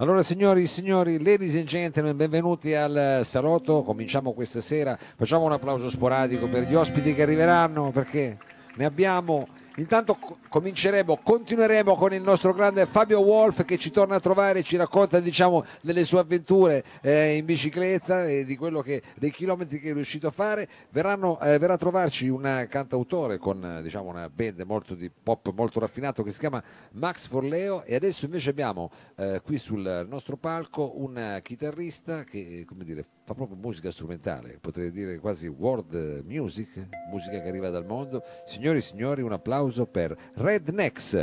Allora signori, signori, ladies and gentlemen, benvenuti al salotto. Cominciamo questa sera. Facciamo un applauso sporadico per gli ospiti che arriveranno perché ne abbiamo. Intanto co- cominceremo, continueremo con il nostro grande Fabio Wolf che ci torna a trovare e ci racconta diciamo delle sue avventure eh, in bicicletta e di quello che, dei chilometri che è riuscito a fare. Verranno, eh, verrà a trovarci un cantautore con eh, diciamo una band molto di pop molto raffinato che si chiama Max Forleo e adesso invece abbiamo eh, qui sul nostro palco un chitarrista che come dire, fa proprio musica strumentale, potrei dire quasi world music, musica che arriva dal mondo. Signori e signori, un applauso per Rednecks.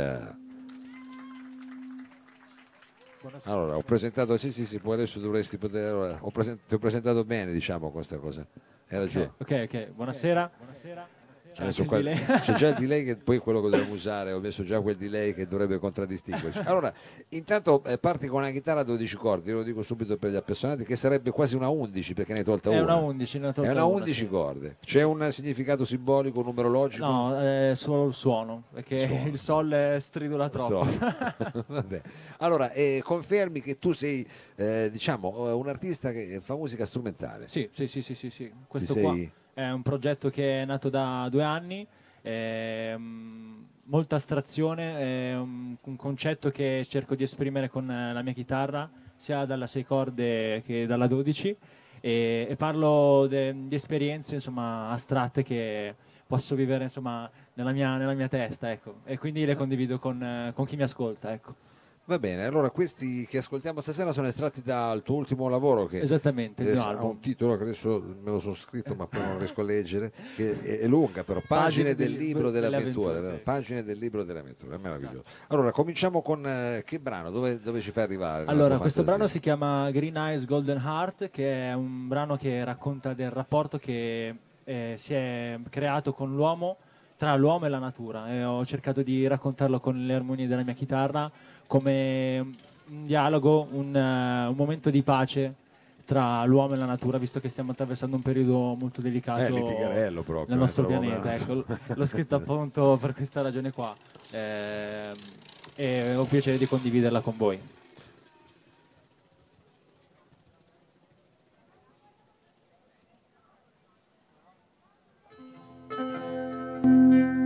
Allora, ho presentato, sì sì sì, poi adesso dovresti poter, allora, ho presen- ti ho presentato bene diciamo questa cosa, era giù. Ok, ok, ok. Buonasera. Buonasera. C'è, Adesso qua- c'è già il delay che poi è quello che dobbiamo usare, ho messo già quel delay che dovrebbe contraddistinguerci. Allora, intanto eh, parti con una chitarra a 12 cordi, io lo dico subito per gli appassionati, che sarebbe quasi una 11 perché ne hai tolta È una. una 11, ne ho È tolta una una, 11 sì. corde. C'è un significato simbolico, numerologico? No, è solo il suono, perché Suono. il sol stridula troppo. Stro- Vabbè. Allora, eh, confermi che tu sei, eh, diciamo, eh, un artista che fa musica strumentale. Sì, sì, sì, sì, sì, sì. Questo Ti qua sei- è un progetto che è nato da due anni, ehm, molta astrazione, un, un concetto che cerco di esprimere con eh, la mia chitarra, sia dalla 6 corde che dalla 12, e, e parlo de- di esperienze insomma, astratte che posso vivere insomma, nella, mia, nella mia testa, ecco. e quindi le condivido con, eh, con chi mi ascolta. Ecco. Va bene, allora questi che ascoltiamo stasera sono estratti dal tuo ultimo lavoro che Esattamente, il mio ha album. un titolo che adesso me lo sono scritto ma poi non riesco a leggere, che è, è lunga però, pagine, Pagine del del- libro delle delle avventure, avventure, vero? sì. Esatto. pagine del libro delle avventure, è meraviglioso. Allora cominciamo con eh, che brano, dove, dove ci fai arrivare? Allora, questo brano si chiama Green Eyes Golden Heart, che è un brano che racconta del rapporto che eh, si è creato con l'uomo, tra l'uomo e la natura. E ho cercato di raccontarlo con le armonie della mia chitarra come un dialogo, un, uh, un momento di pace tra l'uomo e la natura, visto che stiamo attraversando un periodo molto delicato eh, proprio, nel nostro pianeta. Ecco, l'ho scritto appunto per questa ragione qua eh, e ho piacere di condividerla con voi. thank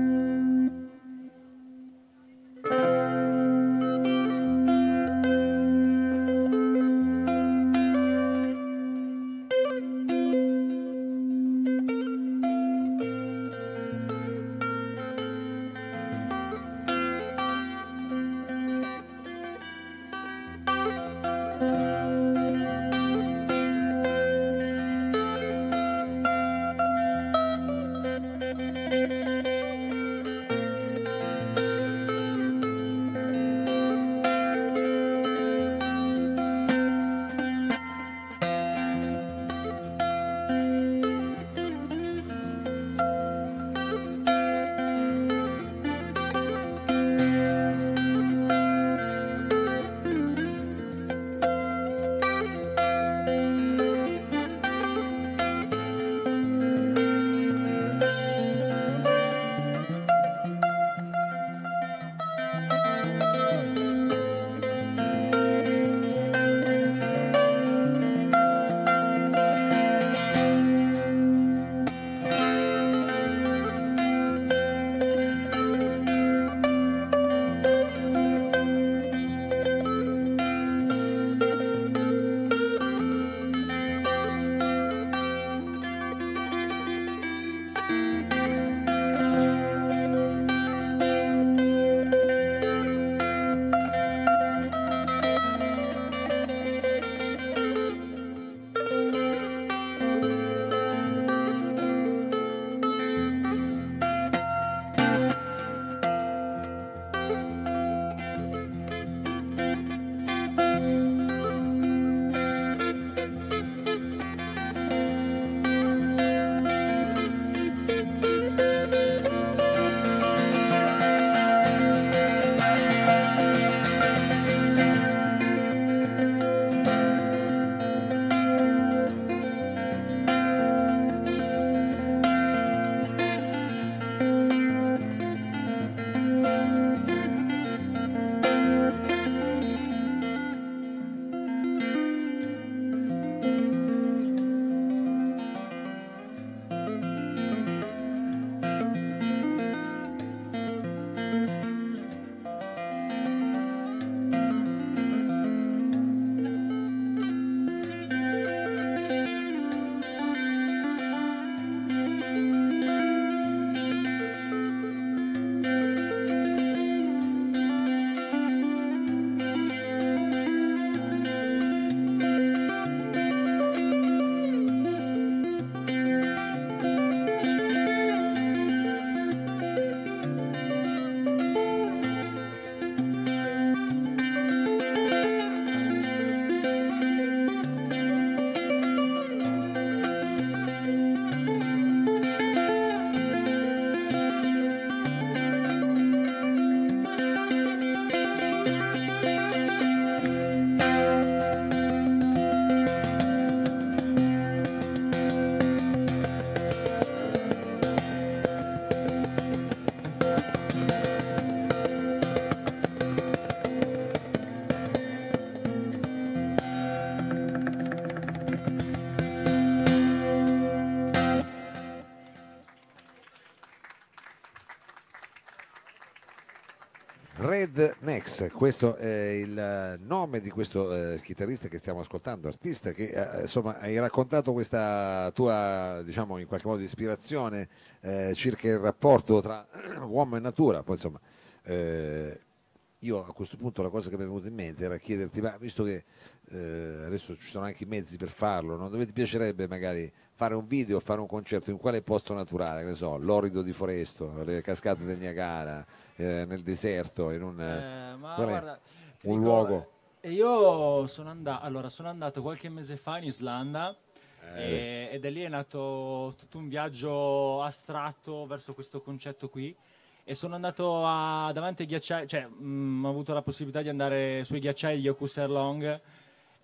Nex, questo è il nome di questo eh, chitarrista che stiamo ascoltando, artista che eh, insomma hai raccontato questa tua diciamo in qualche modo ispirazione eh, circa il rapporto tra uomo e natura, poi insomma eh, io a questo punto la cosa che mi è venuta in mente era chiederti, ma visto che eh, adesso ci sono anche i mezzi per farlo, no? dove ti piacerebbe magari fare un video, fare un concerto in quale posto naturale, che ne so, l'orido di Foresto, le cascate del Niagara, eh, nel deserto, in un, Eh, guarda, un dico, luogo. eh, Io sono, anda- allora, sono andato qualche mese fa in Islanda Eh. e, e da lì è nato tutto un viaggio astratto verso questo concetto qui. E sono andato a- davanti ai ghiacciai, cioè mm, ho avuto la possibilità di andare sui ghiacciai di Yokuser Long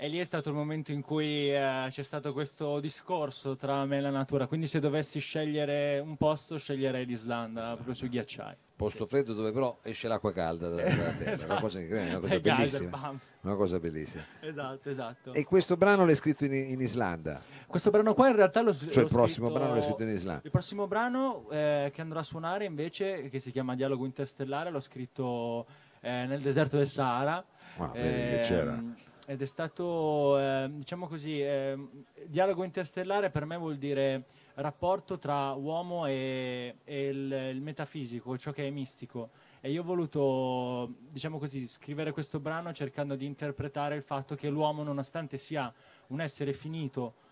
e lì è stato il momento in cui eh, c'è stato questo discorso tra me e la natura. Quindi se dovessi scegliere un posto, sceglierei l'Islanda, proprio sui ghiacciai. Posto freddo dove però esce l'acqua calda dalla, terra, una cosa una cosa geyser, bellissima. bam. Una cosa bellissima. Esatto, esatto. E questo brano l'hai scritto in, in Islanda, Questo brano qua in realtà lo cioè il prossimo brano l'hai scritto in Islanda. Il prossimo brano eh, che andrò a suonare invece, che si chiama Dialogo Interstellare, l'ho scritto eh, nel deserto del Sahara. Ah, che c'era. Ehm, Ed è stato, eh, diciamo così, ehm, dialogo interstellare per me vuol dire rapporto tra uomo e, e il, il metafisico, ciò che è mistico. E io ho voluto, diciamo così, scrivere questo brano cercando di interpretare il fatto che l'uomo, nonostante sia un essere finito,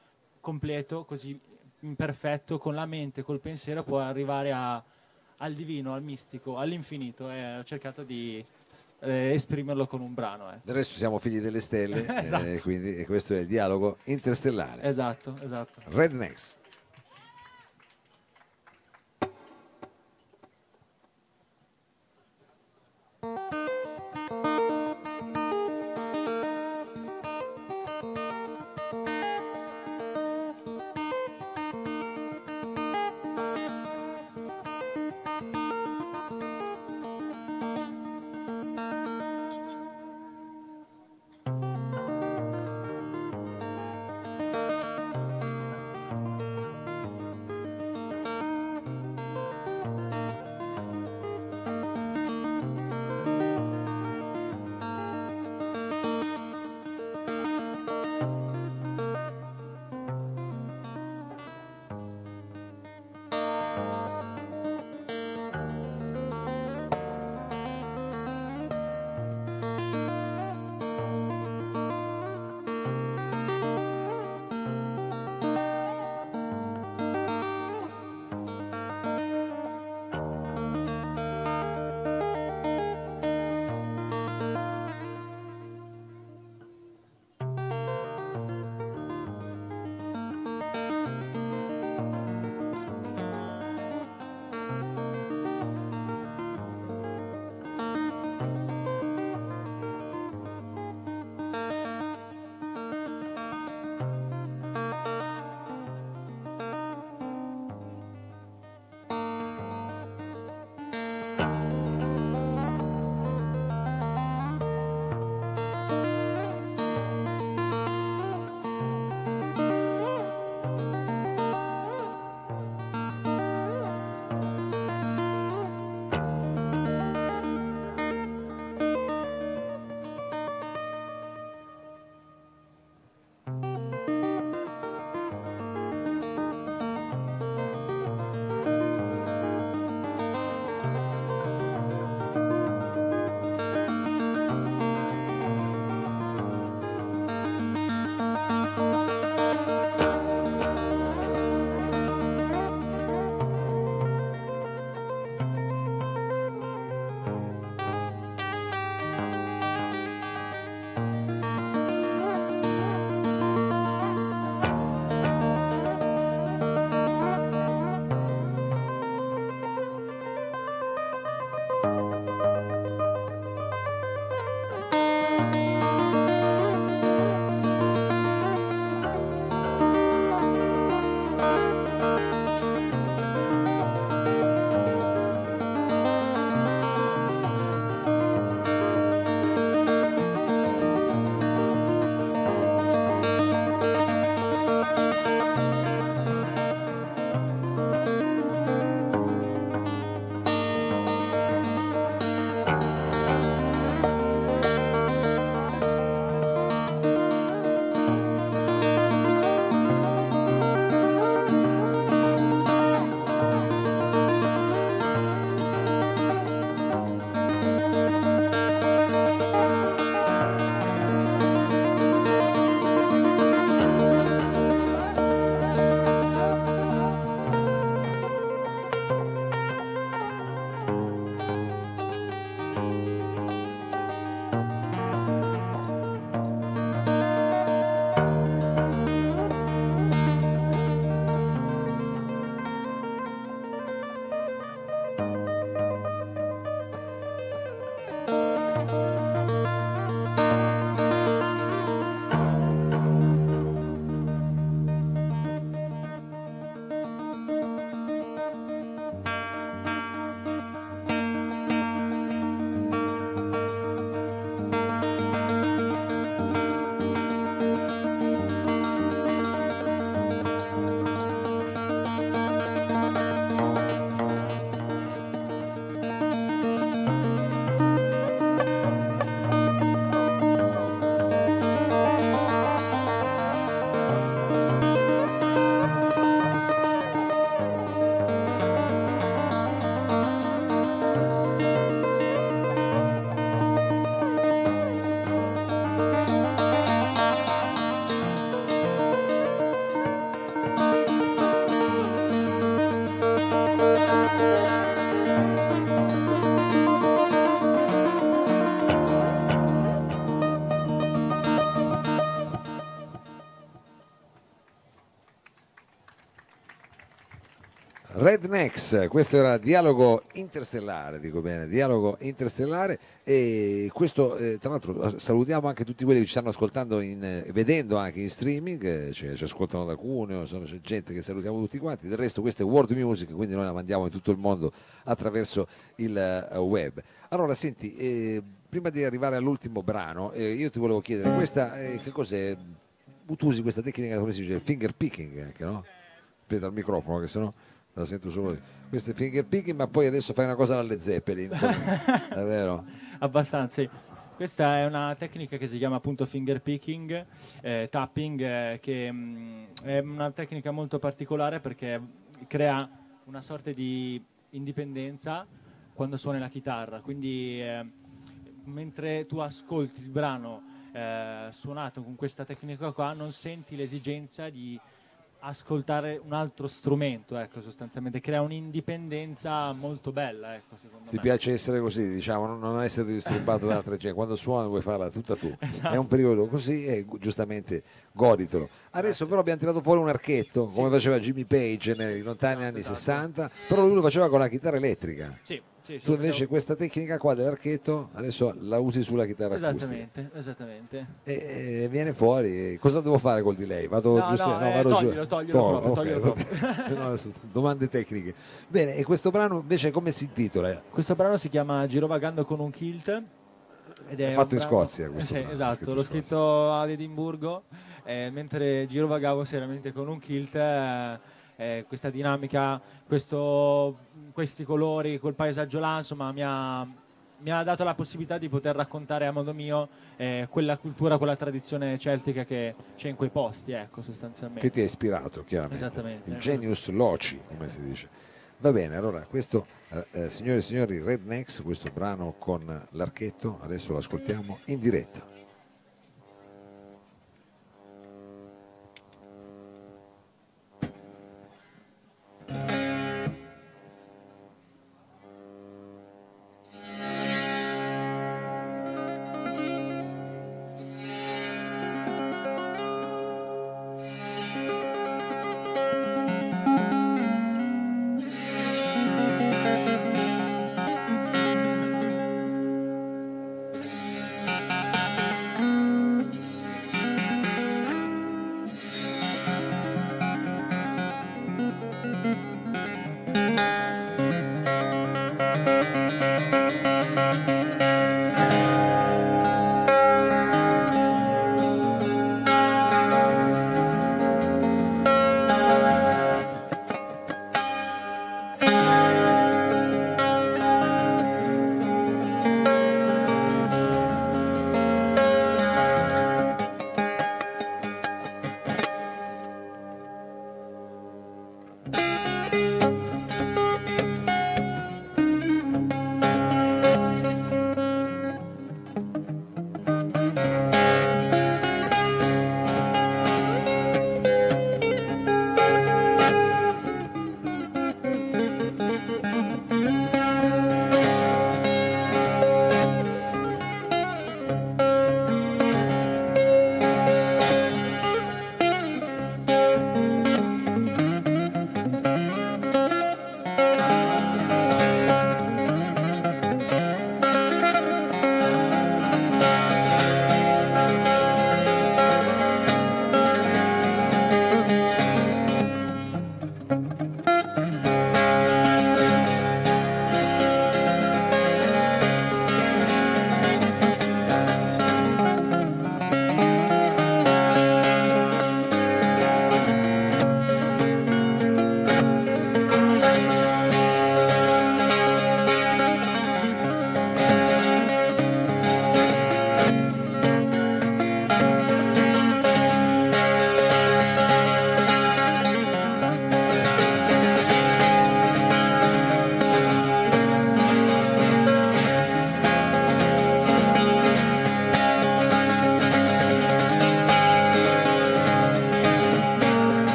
completo, così imperfetto, con la mente, col pensiero, può arrivare a- al divino, al mistico, all'infinito. E ho cercato di eh, esprimerlo con un brano. eh. Del resto siamo figli delle stelle, Esatto. e quindi e questo è il dialogo interstellare. Esatto, esatto. Rednecks. Rednecks, questo era Dialogo Interstellare, dico bene, Dialogo Interstellare e questo eh, tra l'altro salutiamo anche tutti quelli che ci stanno ascoltando in, eh, vedendo anche in streaming, eh, ci, ci, ascoltano da Cuneo, insomma c'è gente che salutiamo tutti quanti, del resto questa è World Music, quindi noi la mandiamo in tutto il mondo attraverso il uh, web. Allora senti, prima di arrivare all'ultimo brano, io ti volevo chiedere, questa che cos'è? Tu usi questa tecnica, come si dice, finger picking anche, no? Aspetta al microfono che sennò la sento solo. Questo è finger picking, ma poi adesso fai una cosa alle Zeppelin, è vero? Abbastanza, sì. Questa è una tecnica che si chiama appunto finger picking, eh, tapping, eh, che mh, mm, è una tecnica molto particolare perché crea una sorta di indipendenza quando suoni la chitarra. Quindi eh, mentre tu ascolti il brano eh, suonato con questa tecnica qua, non senti l'esigenza di ascoltare un altro strumento, ecco, sostanzialmente crea un'indipendenza molto bella, ecco, secondo Ti me. piace essere così, diciamo, non essere disturbato da altre gente, quando suoni vuoi farla tutta tu. Esatto. È un periodo così e giustamente goditelo. Adesso però abbiamo tirato fuori un archetto, come sì. faceva Jimmy Page nei lontani esatto, anni esatto. 60, però lui lo faceva con la chitarra elettrica. Sì. Sì, tu invece però... questa tecnica qua dell'archetto adesso la usi sulla chitarra esattamente, acustica. Esattamente, e, e, viene fuori. Cosa devo fare col delay? Vado no, giù? No, no, eh, vado toglilo, giù. toglilo, Tol- proprio, okay, toglilo proprio. no, domande tecniche. Bene, e questo brano invece come si intitola? Questo brano si chiama Girovagando con un kilt. Ed è, è fatto in brano... Scozia questo eh, sì, esatto, l'ho scritto ad Edimburgo eh, mentre girovagavo seriamente con un kilt eh, eh, questa dinamica, questo, questi colori, quel paesaggio là, insomma, mi ha, mi ha, dato la possibilità di poter raccontare a modo mio eh, quella cultura, quella tradizione celtica che c'è in quei posti, ecco, sostanzialmente. Che ti ha ispirato, chiaramente. Esattamente. Il genius loci, come si dice. Va bene, allora questo, eh, signore e signori, Rednecks, questo brano con l'archetto, adesso lo ascoltiamo in diretta.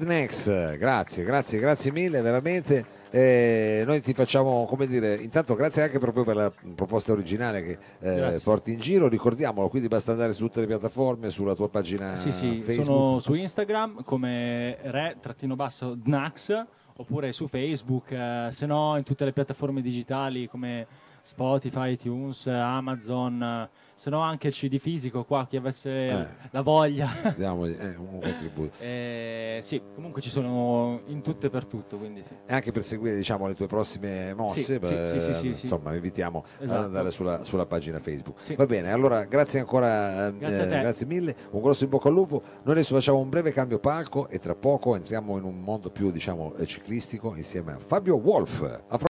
Rednex, grazie, grazie, grazie mille, veramente. Eh, noi ti facciamo, come dire, intanto grazie anche proprio per la proposta originale che eh, porti in giro, ricordiamolo, quindi basta andare su tutte le piattaforme, sulla tua pagina Sì, sì, Facebook. sono su Instagram come re-dnax oppure su Facebook, eh, se no in tutte le piattaforme digitali come Spotify, iTunes, Amazon, se no anche il CD fisico qua, chi avesse Eh. la voglia. Diamogli eh, un contributo. Eh, sì, comunque ci sono in tutto e per tutto, quindi sì. E anche per seguire diciamo, le tue prossime mosse, Sì, sì, beh, sì, insomma, invitiamo ad Esatto. andare sulla, sulla pagina Facebook. Va bene, allora grazie ancora, eh, Grazie te. grazie mille, un grosso in bocca al lupo. Noi adesso facciamo un breve cambio palco e tra poco entriamo in un mondo più diciamo, eh, ciclistico insieme a Fabio Wolf. A